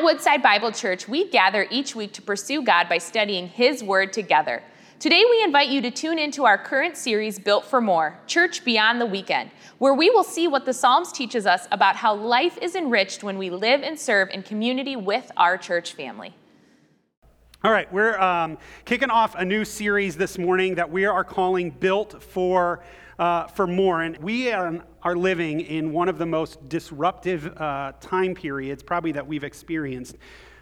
At Woodside Bible Church, we gather each week to pursue God by studying His Word together. Today, we invite you to tune into our current series, Built for More Church Beyond the Weekend, where we will see what the Psalms teaches us about how life is enriched when we live and serve in community with our church family. All right, we're um, kicking off a new series this morning that we are calling Built for, uh, for More. And we are, are, living in one of the most disruptive uh, time periods, probably that we've experienced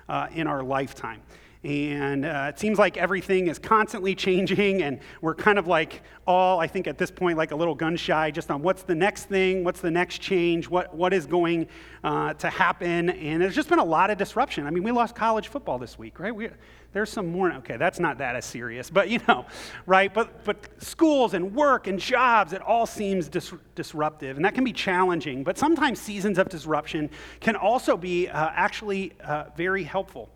uh, in our lifetime. And uh, it seems like everything is constantly changing, and we're kind of like all, I think at this point, like a little gun shy just on what's the next thing, what's the next change, what, what is going uh, to happen. And there's just been a lot of disruption. I mean, we lost college football this week, right? We, there's some more, okay, that's not that as serious, but you know, right? But, but schools and work and jobs, it all seems dis- disruptive, and that can be challenging. But sometimes seasons of disruption can also be uh, actually uh, very helpful.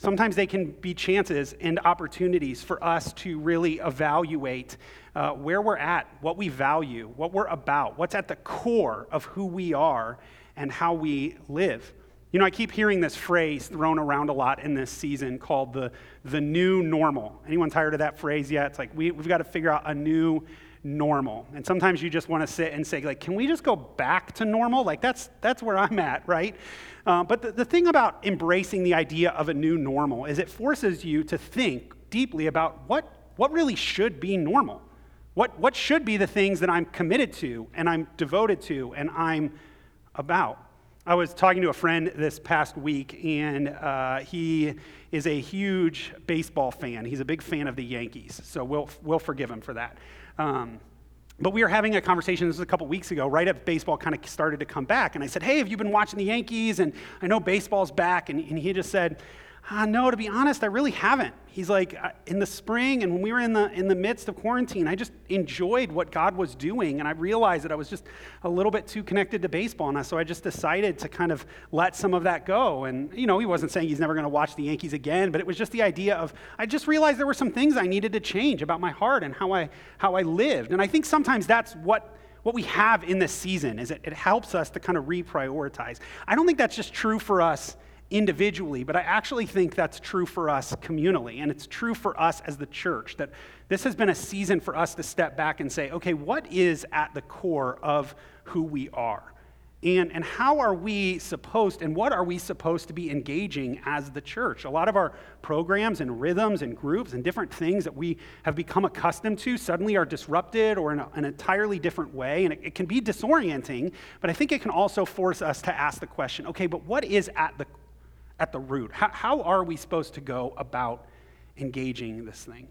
Sometimes they can be chances and opportunities for us to really evaluate uh, where we're at, what we value, what we're about, what's at the core of who we are and how we live. You know, I keep hearing this phrase thrown around a lot in this season called the, the new normal. Anyone tired of that phrase yet? It's like we, we've got to figure out a new normal. And sometimes you just want to sit and say, like, can we just go back to normal? Like, that's, that's where I'm at, right? Uh, but the, the thing about embracing the idea of a new normal is it forces you to think deeply about what, what really should be normal. What, what should be the things that I'm committed to and I'm devoted to and I'm about. I was talking to a friend this past week, and uh, he is a huge baseball fan. He's a big fan of the Yankees, so we'll, we'll forgive him for that. Um, but we were having a conversation, this was a couple weeks ago, right as baseball kind of started to come back. And I said, Hey, have you been watching the Yankees? And I know baseball's back. And, and he just said, uh, no, to be honest, I really haven't. He's like, in the spring and when we were in the, in the midst of quarantine, I just enjoyed what God was doing. And I realized that I was just a little bit too connected to baseball. And so I just decided to kind of let some of that go. And, you know, he wasn't saying he's never going to watch the Yankees again, but it was just the idea of, I just realized there were some things I needed to change about my heart and how I, how I lived. And I think sometimes that's what what we have in this season is it, it helps us to kind of reprioritize. I don't think that's just true for us individually, but I actually think that's true for us communally, and it's true for us as the church that this has been a season for us to step back and say, okay, what is at the core of who we are? And, and how are we supposed, and what are we supposed to be engaging as the church? A lot of our programs and rhythms and groups and different things that we have become accustomed to suddenly are disrupted or in a, an entirely different way. And it, it can be disorienting, but I think it can also force us to ask the question okay, but what is at the at the root. How, how are we supposed to go about engaging this thing?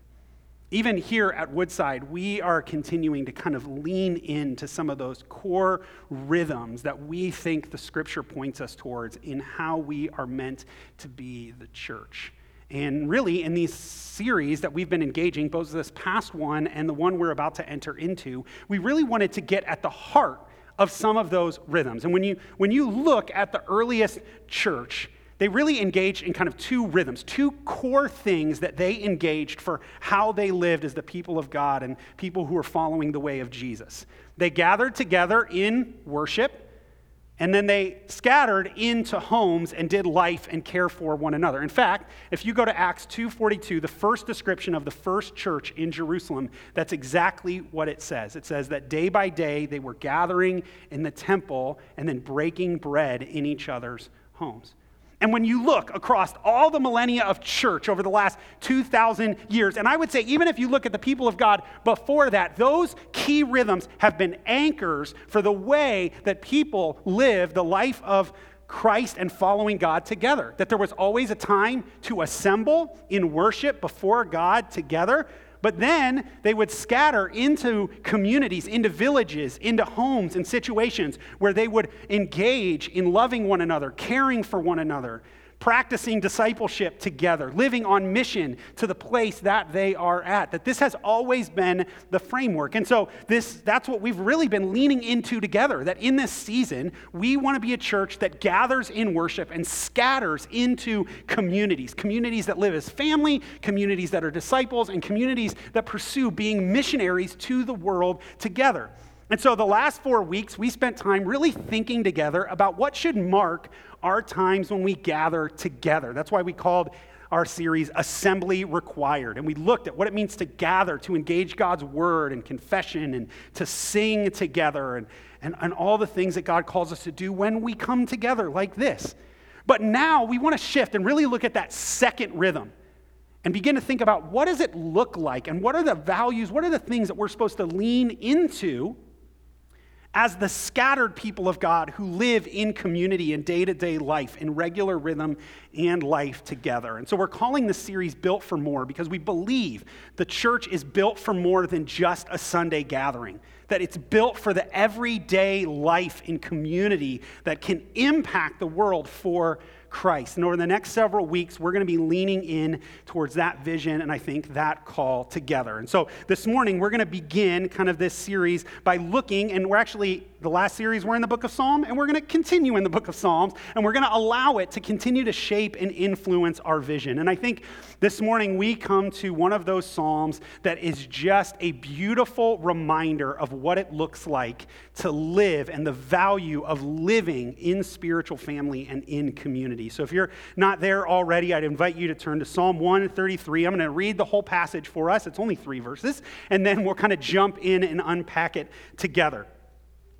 Even here at Woodside, we are continuing to kind of lean into some of those core rhythms that we think the scripture points us towards in how we are meant to be the church. And really, in these series that we've been engaging, both this past one and the one we're about to enter into, we really wanted to get at the heart of some of those rhythms. And when you, when you look at the earliest church, they really engaged in kind of two rhythms, two core things that they engaged for how they lived as the people of God and people who were following the way of Jesus. They gathered together in worship, and then they scattered into homes and did life and care for one another. In fact, if you go to Acts 2:42, the first description of the first church in Jerusalem, that's exactly what it says. It says that day by day they were gathering in the temple and then breaking bread in each other's homes. And when you look across all the millennia of church over the last 2,000 years, and I would say, even if you look at the people of God before that, those key rhythms have been anchors for the way that people live the life of Christ and following God together. That there was always a time to assemble in worship before God together, but then they would scatter into communities, into villages, into homes and situations where they would engage in loving one another, caring for one another, practicing discipleship together, living on mission to the place that they are at. That this has always been the framework. And so this that's what we've really been leaning into together. That in this season, we want to be a church that gathers in worship and scatters into communities, communities that live as family, communities that are disciples, and communities that pursue being missionaries to the world together. And so the last four weeks, we spent time really thinking together about what should mark our times when we gather together. That's why we called our series Assembly Required. And we looked at what it means to gather, to engage God's word and confession, and to sing together, and, and, and all the things that God calls us to do when we come together like this. But now we want to shift and really look at that second rhythm and begin to think about what does it look like and what are the values, what are the things that we're supposed to lean into as the scattered people of God who live in community in day to day life, in regular rhythm and life together. And so we're calling this series Built for More because we believe the church is built for more than just a Sunday gathering, that it's built for the everyday life in community that can impact the world for Christ. And over the next several weeks, we're going to be leaning in towards that vision and I think that call together. And so this morning, we're going to begin kind of this series by looking, and we're actually the last series we're in the book of Psalm, and we're going to continue in the book of Psalms, and we're going to allow it to continue to shape and influence our vision. And I think this morning we come to one of those Psalms that is just a beautiful reminder of what it looks like to live and the value of living in spiritual family and in community. So if you're not there already, I'd invite you to turn to Psalm 133. I'm going to read the whole passage for us, it's only three verses, and then we'll kind of jump in and unpack it together.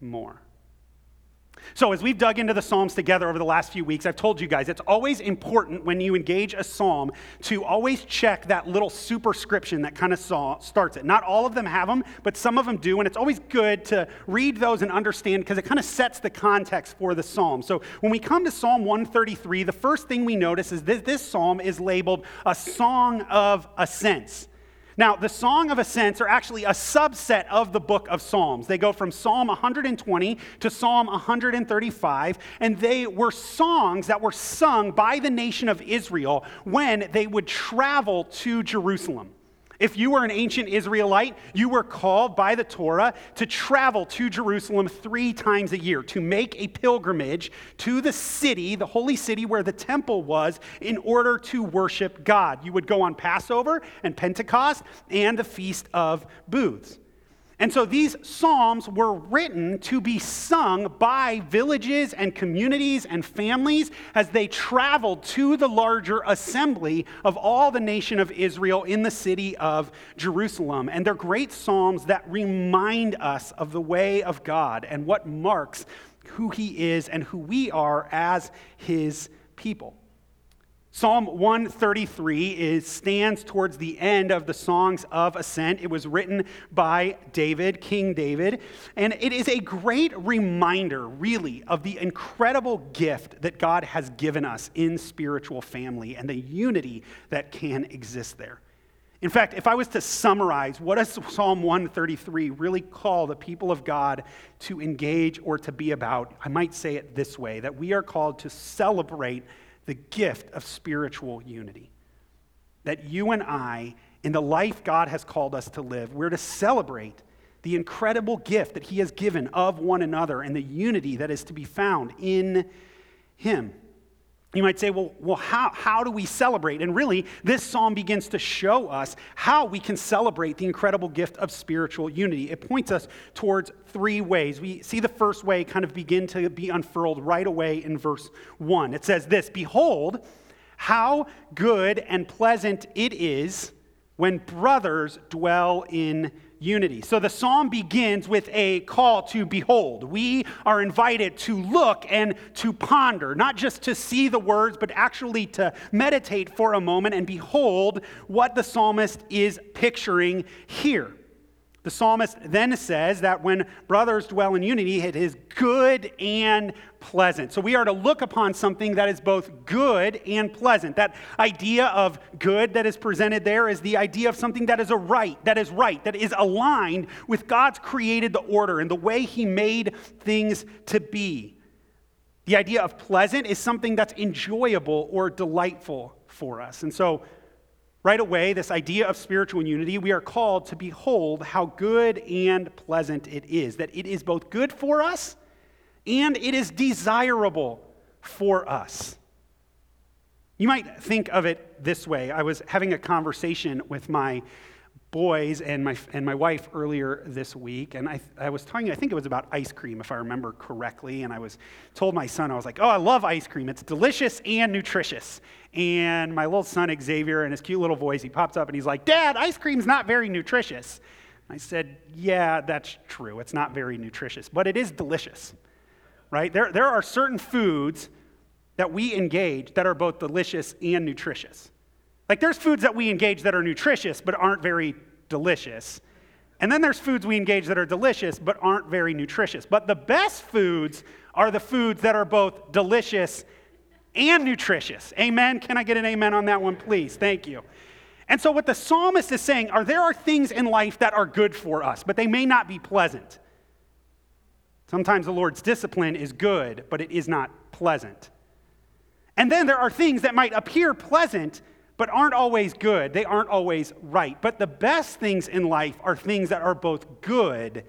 more. So, as we've dug into the Psalms together over the last few weeks, I've told you guys it's always important when you engage a Psalm to always check that little superscription that kind of starts it. Not all of them have them, but some of them do, and it's always good to read those and understand because it kind of sets the context for the Psalm. So, when we come to Psalm 133, the first thing we notice is that this Psalm is labeled a song of ascents. Now, the Song of Ascents are actually a subset of the book of Psalms. They go from Psalm 120 to Psalm 135, and they were songs that were sung by the nation of Israel when they would travel to Jerusalem. If you were an ancient Israelite, you were called by the Torah to travel to Jerusalem three times a year, to make a pilgrimage to the city, the holy city where the temple was, in order to worship God. You would go on Passover and Pentecost and the Feast of Booths. And so these psalms were written to be sung by villages and communities and families as they traveled to the larger assembly of all the nation of Israel in the city of Jerusalem. And they're great psalms that remind us of the way of God and what marks who he is and who we are as his people. Psalm 133 is, stands towards the end of the Songs of Ascent. It was written by David, King David, and it is a great reminder, really, of the incredible gift that God has given us in spiritual family and the unity that can exist there. In fact, if I was to summarize what does Psalm 133 really call the people of God to engage or to be about, I might say it this way that we are called to celebrate the gift of spiritual unity. That you and I, in the life God has called us to live, we're to celebrate the incredible gift that He has given of one another and the unity that is to be found in Him. You might say, well, well how, how do we celebrate? And really, this psalm begins to show us how we can celebrate the incredible gift of spiritual unity. It points us towards three ways. We see the first way kind of begin to be unfurled right away in verse 1. It says this Behold, how good and pleasant it is when brothers dwell in unity. So the psalm begins with a call to behold. We are invited to look and to ponder, not just to see the words, but actually to meditate for a moment and behold what the psalmist is picturing here. The psalmist then says that when brothers dwell in unity, it is good and pleasant. So we are to look upon something that is both good and pleasant. That idea of good that is presented there is the idea of something that is a right, that is right, that is aligned with God's created the order and the way he made things to be. The idea of pleasant is something that's enjoyable or delightful for us. And so Right away, this idea of spiritual unity, we are called to behold how good and pleasant it is, that it is both good for us and it is desirable for us. You might think of it this way. I was having a conversation with my boys and my, and my wife earlier this week, and I, I was talking, I think it was about ice cream, if I remember correctly. And I was told my son, I was like, oh, I love ice cream. It's delicious and nutritious. And my little son, Xavier, and his cute little voice, he pops up and he's like, Dad, ice cream's not very nutritious. I said, Yeah, that's true. It's not very nutritious, but it is delicious, right? There, there are certain foods that we engage that are both delicious and nutritious. Like there's foods that we engage that are nutritious but aren't very delicious. And then there's foods we engage that are delicious but aren't very nutritious. But the best foods are the foods that are both delicious and nutritious. Amen? Can I get an amen on that one, please? Thank you. And so, what the psalmist is saying are there are things in life that are good for us, but they may not be pleasant. Sometimes the Lord's discipline is good, but it is not pleasant. And then there are things that might appear pleasant, but aren't always good. They aren't always right. But the best things in life are things that are both good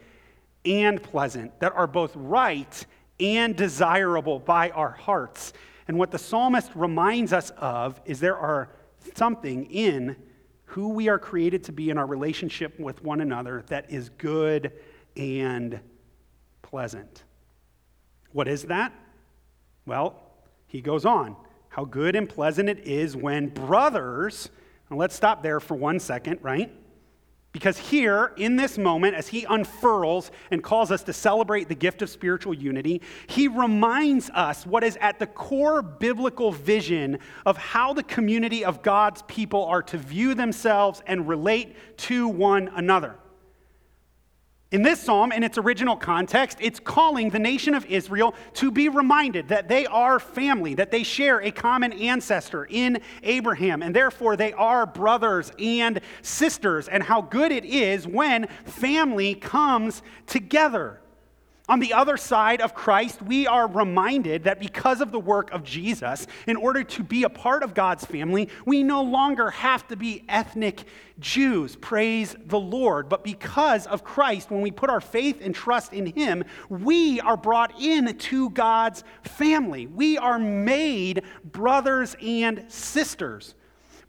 and pleasant, that are both right and desirable by our hearts. And what the psalmist reminds us of is there are something in who we are created to be in our relationship with one another that is good and pleasant. What is that? Well, he goes on how good and pleasant it is when brothers, and let's stop there for one second, right? Because here, in this moment, as he unfurls and calls us to celebrate the gift of spiritual unity, he reminds us what is at the core biblical vision of how the community of God's people are to view themselves and relate to one another. In this psalm, in its original context, it's calling the nation of Israel to be reminded that they are family, that they share a common ancestor in Abraham, and therefore they are brothers and sisters, and how good it is when family comes together. On the other side of Christ, we are reminded that because of the work of Jesus, in order to be a part of God's family, we no longer have to be ethnic Jews. Praise the Lord. But because of Christ, when we put our faith and trust in Him, we are brought into God's family. We are made brothers and sisters.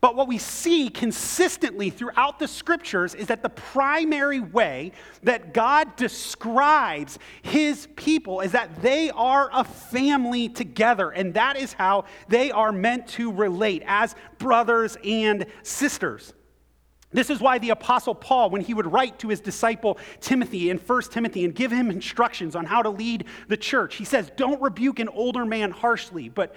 But what we see consistently throughout the scriptures is that the primary way that God describes his people is that they are a family together. And that is how they are meant to relate as brothers and sisters. This is why the Apostle Paul, when he would write to his disciple Timothy in 1 Timothy and give him instructions on how to lead the church, he says, Don't rebuke an older man harshly, but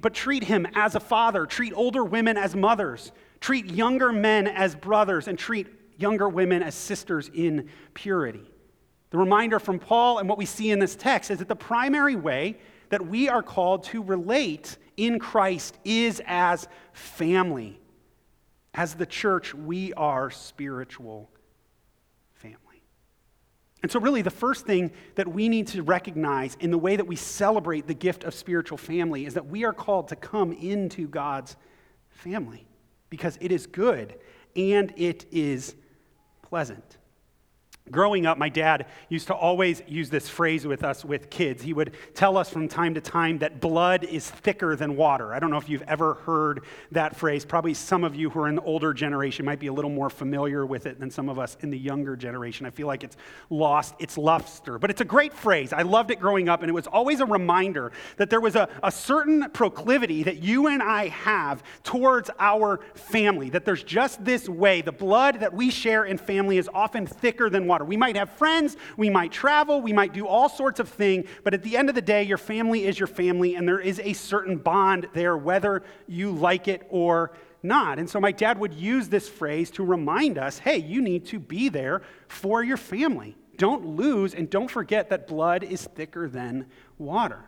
but treat him as a father, treat older women as mothers, treat younger men as brothers, and treat younger women as sisters in purity. The reminder from Paul and what we see in this text is that the primary way that we are called to relate in Christ is as family. As the church, we are spiritual and so, really, the first thing that we need to recognize in the way that we celebrate the gift of spiritual family is that we are called to come into God's family because it is good and it is pleasant. Growing up, my dad used to always use this phrase with us with kids. He would tell us from time to time that blood is thicker than water. I don't know if you've ever heard that phrase. Probably some of you who are in the older generation might be a little more familiar with it than some of us in the younger generation. I feel like it's lost its luster. But it's a great phrase. I loved it growing up, and it was always a reminder that there was a, a certain proclivity that you and I have towards our family, that there's just this way. The blood that we share in family is often thicker than water water. We might have friends, we might travel, we might do all sorts of things, but at the end of the day, your family is your family, and there is a certain bond there, whether you like it or not. And so my dad would use this phrase to remind us hey, you need to be there for your family. Don't lose and don't forget that blood is thicker than water.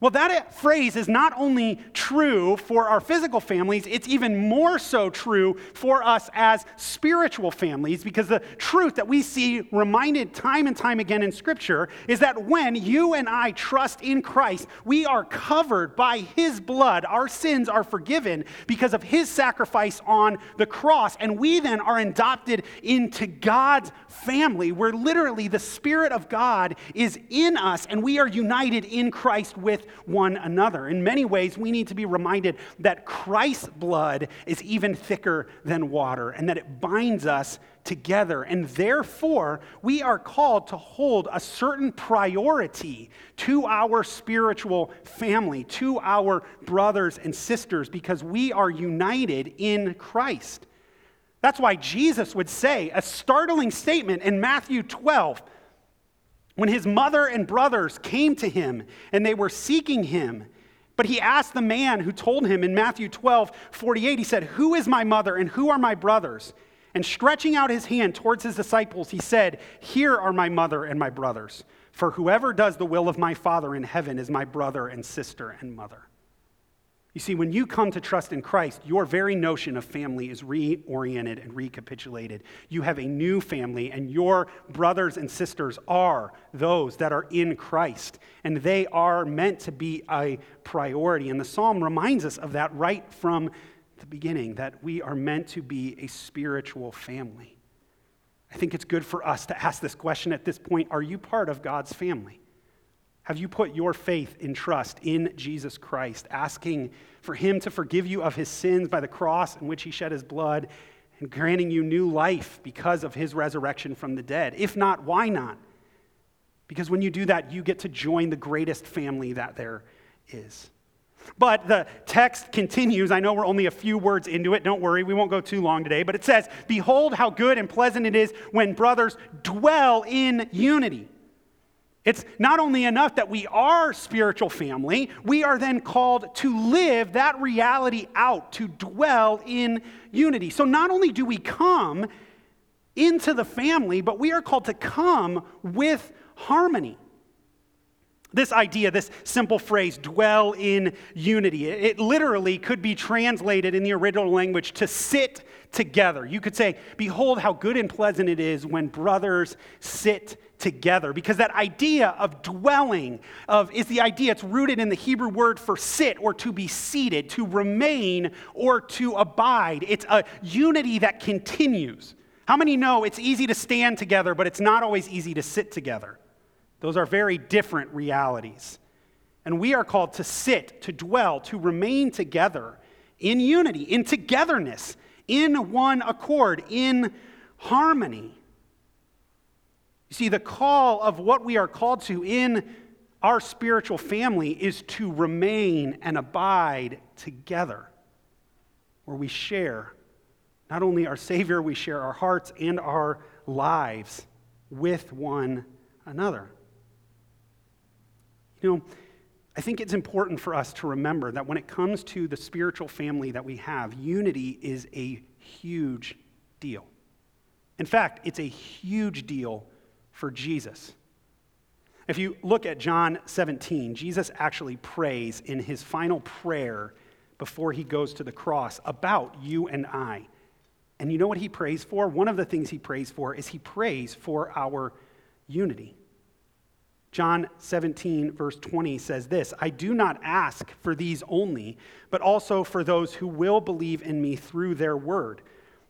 Well, that phrase is not only true for our physical families, it's even more so true for us as spiritual families because the truth that we see reminded time and time again in Scripture is that when you and I trust in Christ, we are covered by His blood. Our sins are forgiven because of His sacrifice on the cross, and we then are adopted into God's family where literally the Spirit of God is in us and we are united in Christ one another. In many ways, we need to be reminded that Christ's blood is even thicker than water and that it binds us together. And therefore, we are called to hold a certain priority to our spiritual family, to our brothers and sisters, because we are united in Christ. That's why Jesus would say a startling statement in Matthew 12 when his mother and brothers came to him and they were seeking him. But he asked the man who told him in Matthew 12, 48, he said, Who is my mother and who are my brothers? And stretching out his hand towards his disciples, he said, Here are my mother and my brothers. For whoever does the will of my Father in heaven is my brother and sister and mother. You see, when you come to trust in Christ, your very notion of family is reoriented and recapitulated. You have a new family, and your brothers and sisters are those that are in Christ, and they are meant to be a priority. And the psalm reminds us of that right from the beginning that we are meant to be a spiritual family. I think it's good for us to ask this question at this point Are you part of God's family? Have you put your faith and trust in Jesus Christ, asking for him to forgive you of his sins by the cross in which he shed his blood and granting you new life because of his resurrection from the dead? If not, why not? Because when you do that, you get to join the greatest family that there is. But the text continues. I know we're only a few words into it. Don't worry, we won't go too long today. But it says, Behold, how good and pleasant it is when brothers dwell in unity. It's not only enough that we are spiritual family, we are then called to live that reality out, to dwell in unity. So not only do we come into the family, but we are called to come with harmony. This idea, this simple phrase, dwell in unity, it literally could be translated in the original language to sit together. You could say, Behold, how good and pleasant it is when brothers sit together. Because that idea of dwelling of is the idea it's rooted in the hebrew word for sit or to be seated to remain or to abide. It's a unity that continues. How many know it's easy to stand together but it's not always easy to sit together? Those are very different realities. And we are called to sit to dwell to remain together in unity in togetherness in one accord in harmony you see, the call of what we are called to in our spiritual family is to remain and abide together, where we share not only our Savior, we share our hearts and our lives with one another. You know, I think it's important for us to remember that when it comes to the spiritual family that we have, unity is a huge deal. In fact, it's a huge deal for Jesus. If you look at John 17, Jesus actually prays in his final prayer before he goes to the cross about you and I. And you know what he prays for? One of the things he prays for is he prays for our unity. John 17, verse 20 says this I do not ask for these only, but also for those who will believe in me through their word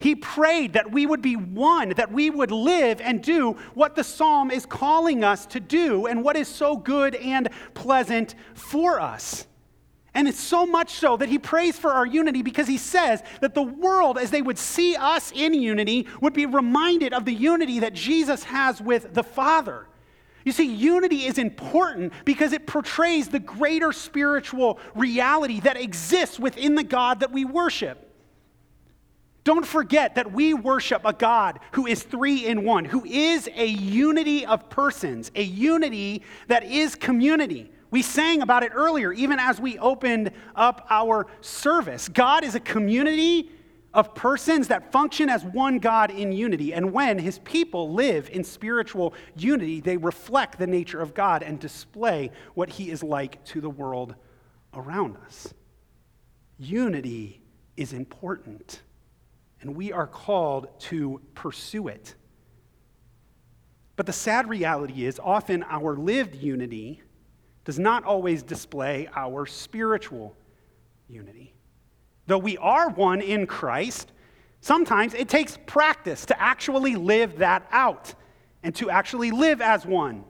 He prayed that we would be one, that we would live and do what the psalm is calling us to do and what is so good and pleasant for us. And it's so much so that he prays for our unity because he says that the world, as they would see us in unity, would be reminded of the unity that Jesus has with the Father. You see, unity is important because it portrays the greater spiritual reality that exists within the God that we worship. Don't forget that we worship a God who is three in one, who is a unity of persons, a unity that is community. We sang about it earlier, even as we opened up our service. God is a community of persons that function as one God in unity. And when his people live in spiritual unity, they reflect the nature of God and display what he is like to the world around us. Unity is important, and we are called to pursue it. But the sad reality is, often our lived unity does not always display our spiritual unity. Though we are one in Christ, sometimes it takes practice to actually live that out and to actually live as one.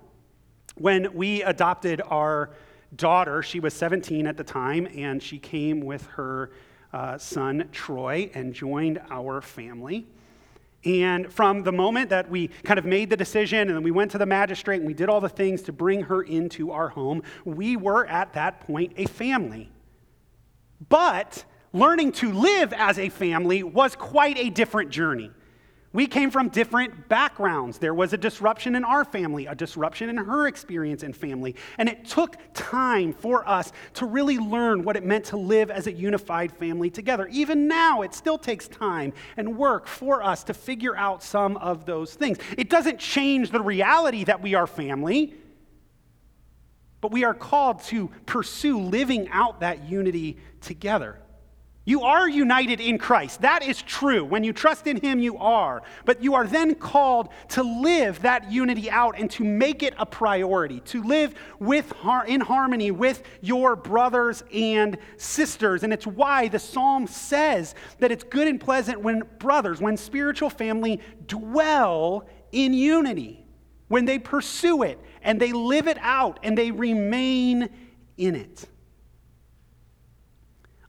When we adopted our daughter, she was 17 at the time, and she came with her uh, son, Troy, and joined our family. And from the moment that we kind of made the decision and then we went to the magistrate and we did all the things to bring her into our home, we were at that point a family. But learning to live as a family was quite a different journey. We came from different backgrounds. There was a disruption in our family, a disruption in her experience and family. And it took time for us to really learn what it meant to live as a unified family together. Even now, it still takes time and work for us to figure out some of those things. It doesn't change the reality that we are family, but we are called to pursue living out that unity together. You are united in Christ. That is true. When you trust in Him, you are. But you are then called to live that unity out and to make it a priority, to live with, in harmony with your brothers and sisters. And it's why the psalm says that it's good and pleasant when brothers, when spiritual family dwell in unity, when they pursue it and they live it out and they remain in it.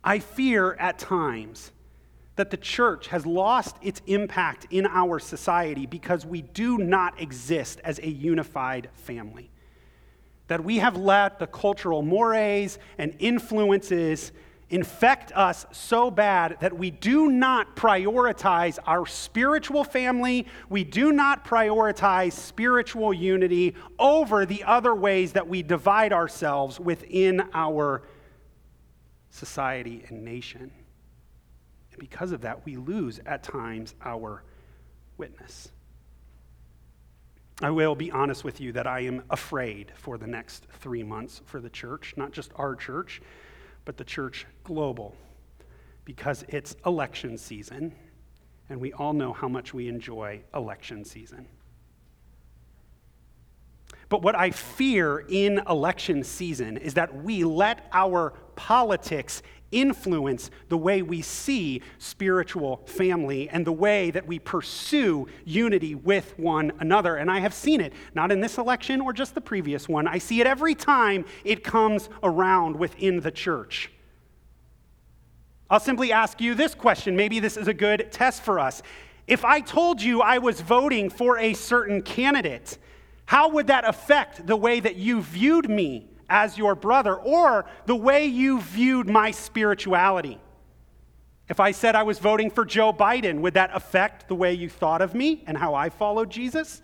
I fear at times that the church has lost its impact in our society because we do not exist as a unified family. That we have let the cultural mores and influences infect us so bad that we do not prioritize our spiritual family, we do not prioritize spiritual unity over the other ways that we divide ourselves within our society, and nation. And because of that, we lose at times our witness. I will be honest with you that I am afraid for the next three months for the church, not just our church, but the church global, because it's election season, and we all know how much we enjoy election season. But what I fear in election season is that we let our politics influence the way we see spiritual family and the way that we pursue unity with one another. And I have seen it, not in this election or just the previous one. I see it every time it comes around within the church. I'll simply ask you this question. Maybe this is a good test for us. If I told you I was voting for a certain candidate, how would that affect the way that you viewed me as your brother or the way you viewed my spirituality? If I said I was voting for Joe Biden, would that affect the way you thought of me and how I followed Jesus?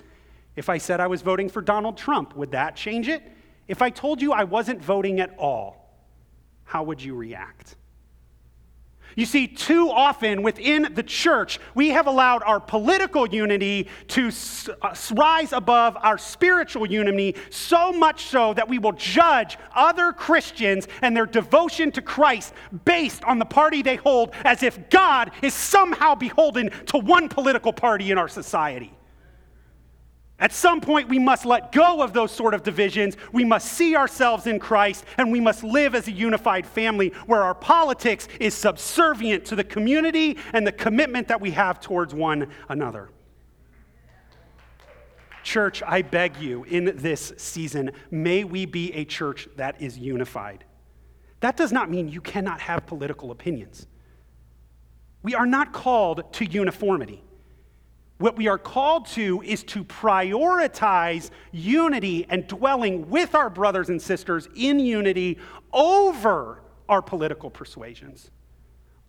If I said I was voting for Donald Trump, would that change it? If I told you I wasn't voting at all, how would you react? You see, too often within the church, we have allowed our political unity to uh, rise above our spiritual unity, so much so that we will judge other Christians and their devotion to Christ based on the party they hold, as if God is somehow beholden to one political party in our society. At some point, we must let go of those sort of divisions. We must see ourselves in Christ, and we must live as a unified family where our politics is subservient to the community and the commitment that we have towards one another. Church, I beg you in this season, may we be a church that is unified. That does not mean you cannot have political opinions. We are not called to uniformity. What we are called to is to prioritize unity and dwelling with our brothers and sisters in unity over our political persuasions,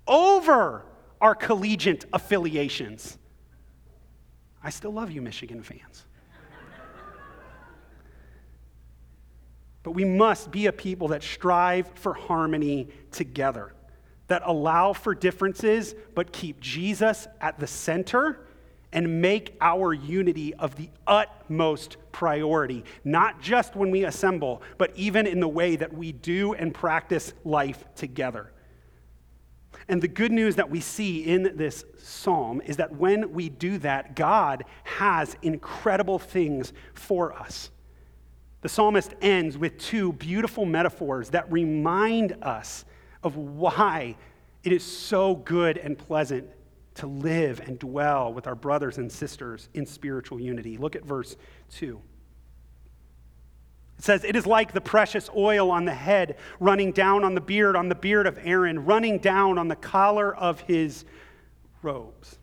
over our collegiate affiliations. I still love you, Michigan fans. but we must be a people that strive for harmony together, that allow for differences, but keep Jesus at the center and make our unity of the utmost priority, not just when we assemble, but even in the way that we do and practice life together. And the good news that we see in this psalm is that when we do that, God has incredible things for us. The psalmist ends with two beautiful metaphors that remind us of why it is so good and pleasant to live and dwell with our brothers and sisters in spiritual unity. Look at verse 2. It says, It is like the precious oil on the head, running down on the beard, on the beard of Aaron, running down on the collar of his robes.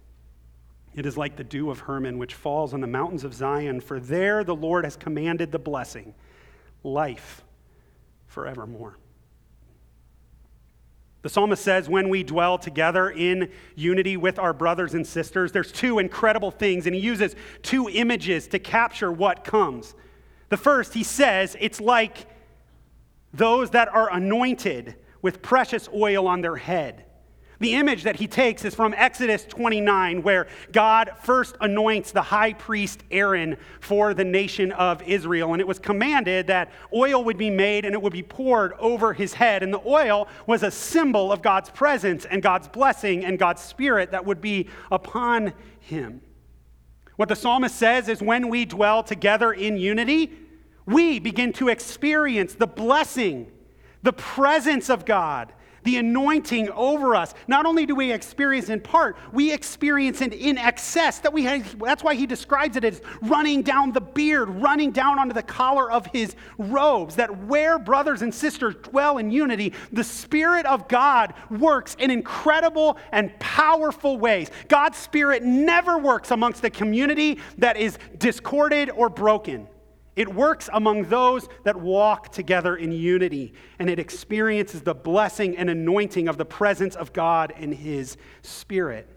It is like the dew of Hermon, which falls on the mountains of Zion, for there the Lord has commanded the blessing, life forevermore. The psalmist says, when we dwell together in unity with our brothers and sisters, there's two incredible things, and he uses two images to capture what comes. The first, he says, it's like those that are anointed with precious oil on their head. The image that he takes is from Exodus 29, where God first anoints the high priest Aaron for the nation of Israel. And it was commanded that oil would be made and it would be poured over his head. And the oil was a symbol of God's presence and God's blessing and God's spirit that would be upon him. What the psalmist says is when we dwell together in unity, we begin to experience the blessing, the presence of God, the anointing over us. Not only do we experience in part, we experience it in excess. That we have, that's why he describes it as running down the beard, running down onto the collar of his robes. That where brothers and sisters dwell in unity, the Spirit of God works in incredible and powerful ways. God's Spirit never works amongst a community that is discorded or broken. It works among those that walk together in unity, and it experiences the blessing and anointing of the presence of God and His Spirit.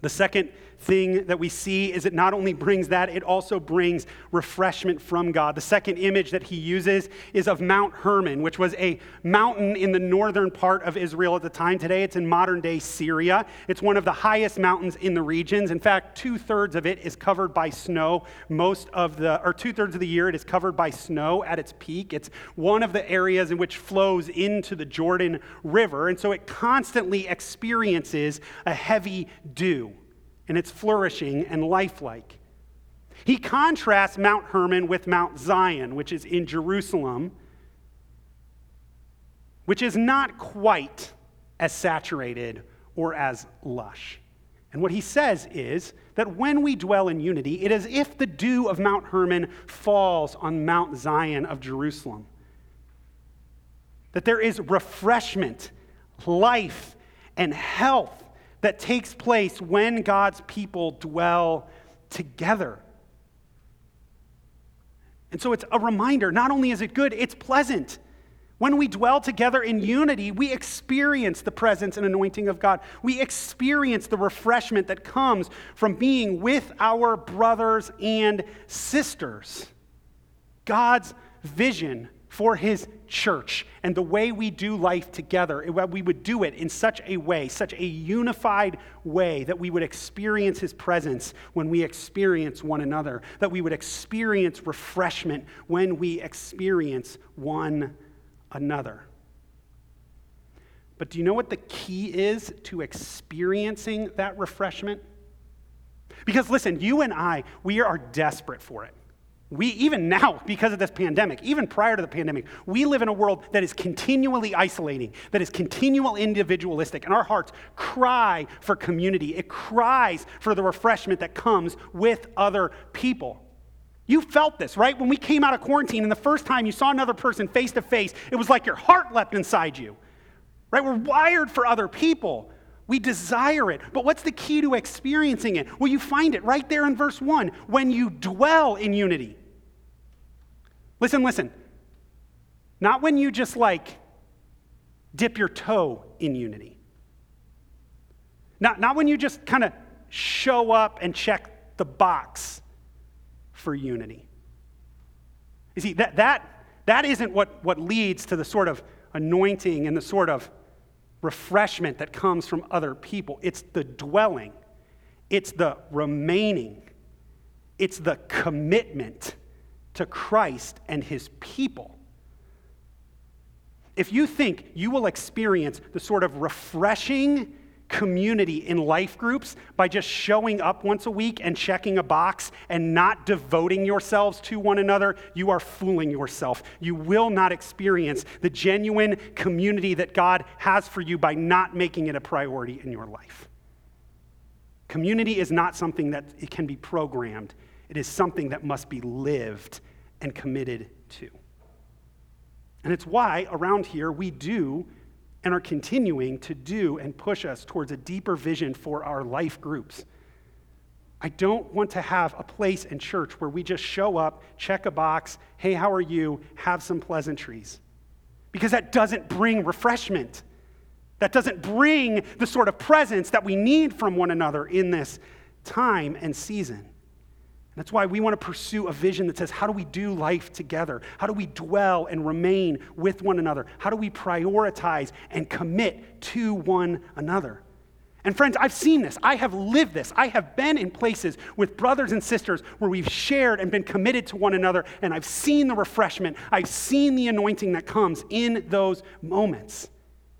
The second thing that we see is it not only brings that, it also brings refreshment from God. The second image that he uses is of Mount Hermon, which was a mountain in the northern part of Israel at the time. Today it's in modern day Syria. It's one of the highest mountains in the regions. In fact, two thirds of it is covered by snow. Most of the, or two thirds of the year, it is covered by snow at its peak. It's one of the areas in which flows into the Jordan River. And so it constantly experiences a heavy dew and it's flourishing and lifelike. He contrasts Mount Hermon with Mount Zion, which is in Jerusalem, which is not quite as saturated or as lush. And what he says is that when we dwell in unity, it is as if the dew of Mount Hermon falls on Mount Zion of Jerusalem. That there is refreshment, life, and health that takes place when God's people dwell together. And so it's a reminder not only is it good, it's pleasant. When we dwell together in unity, we experience the presence and anointing of God. We experience the refreshment that comes from being with our brothers and sisters. God's vision for his church and the way we do life together, we would do it in such a way, such a unified way, that we would experience his presence when we experience one another, that we would experience refreshment when we experience one another. But do you know what the key is to experiencing that refreshment? Because listen, you and I, we are desperate for it. We, even now, because of this pandemic, even prior to the pandemic, we live in a world that is continually isolating, that is continual individualistic, and our hearts cry for community. It cries for the refreshment that comes with other people. You felt this, right? When we came out of quarantine and the first time you saw another person face to face, it was like your heart leapt inside you, right? We're wired for other people. We desire it. But what's the key to experiencing it? Well, you find it right there in verse 1 when you dwell in unity. Listen, listen. Not when you just like dip your toe in unity. Not, not when you just kind of show up and check the box for unity. You see, that, that, that isn't what, what leads to the sort of anointing and the sort of refreshment that comes from other people. It's the dwelling, it's the remaining, it's the commitment to Christ and his people. If you think you will experience the sort of refreshing community in life groups by just showing up once a week and checking a box and not devoting yourselves to one another, you are fooling yourself. You will not experience the genuine community that God has for you by not making it a priority in your life. Community is not something that it can be programmed. It is something that must be lived and committed to. And it's why around here we do and are continuing to do and push us towards a deeper vision for our life groups. I don't want to have a place in church where we just show up, check a box, hey, how are you, have some pleasantries. Because that doesn't bring refreshment. That doesn't bring the sort of presence that we need from one another in this time and season. That's why we want to pursue a vision that says, how do we do life together? How do we dwell and remain with one another? How do we prioritize and commit to one another? And friends, I've seen this. I have lived this. I have been in places with brothers and sisters where we've shared and been committed to one another, and I've seen the refreshment. I've seen the anointing that comes in those moments.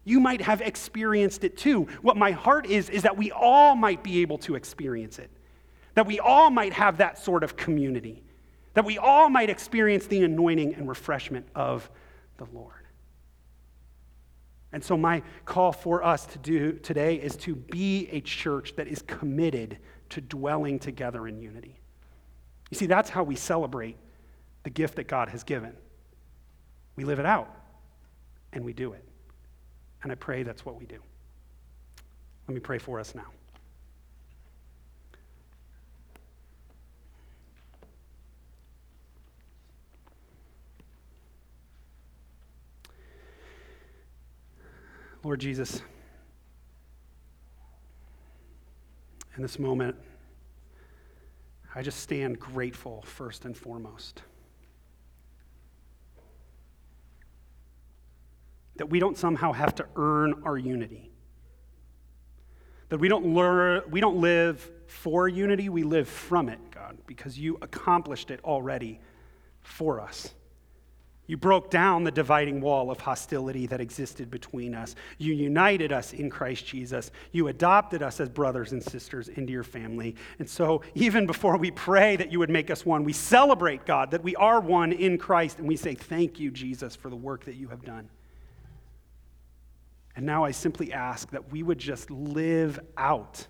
You might have experienced it too. What my heart is, is that we all might be able to experience it that we all might have that sort of community, that we all might experience the anointing and refreshment of the Lord. And so, my call for us to do today is to be a church that is committed to dwelling together in unity. You see, that's how we celebrate the gift that God has given. We live it out and we do it. And I pray that's what we do. Let me pray for us now. Lord Jesus, in this moment, I just stand grateful first and foremost. That we don't somehow have to earn our unity. That we don't, learn, we don't live for unity, we live from it, God, because you accomplished it already for us. You broke down the dividing wall of hostility that existed between us. You united us in Christ Jesus. You adopted us as brothers and sisters into your family. And so, even before we pray that you would make us one, we celebrate, God, that we are one in Christ. And we say, Thank you, Jesus, for the work that you have done. And now I simply ask that we would just live out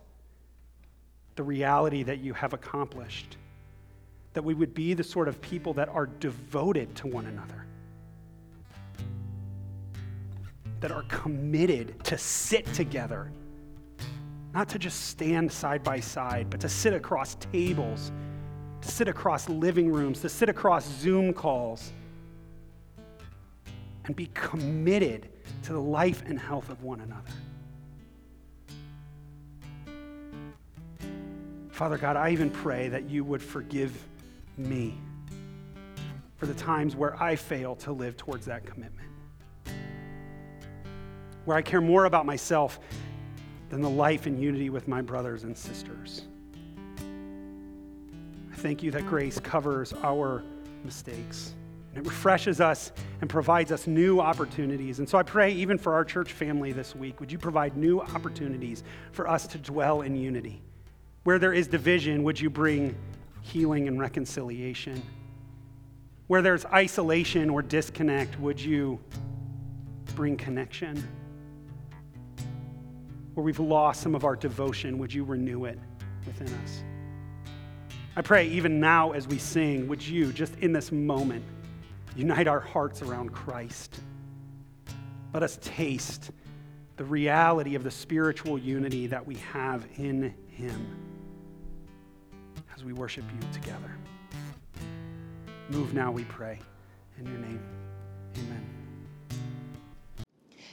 the reality that you have accomplished that we would be the sort of people that are devoted to one another, that are committed to sit together, not to just stand side by side, but to sit across tables, to sit across living rooms, to sit across Zoom calls, and be committed to the life and health of one another. Father God, I even pray that you would forgive me for the times where I fail to live towards that commitment. Where I care more about myself than the life and unity with my brothers and sisters. I thank you that grace covers our mistakes. And it refreshes us and provides us new opportunities. And so I pray, even for our church family this week, would you provide new opportunities for us to dwell in unity? Where there is division, would you bring healing and reconciliation. Where there's isolation or disconnect, would you bring connection? Where we've lost some of our devotion, would you renew it within us? I pray even now as we sing, would you, just in this moment, unite our hearts around Christ? Let us taste the reality of the spiritual unity that we have in Him as we worship you together. Move now, we pray. In your name, amen.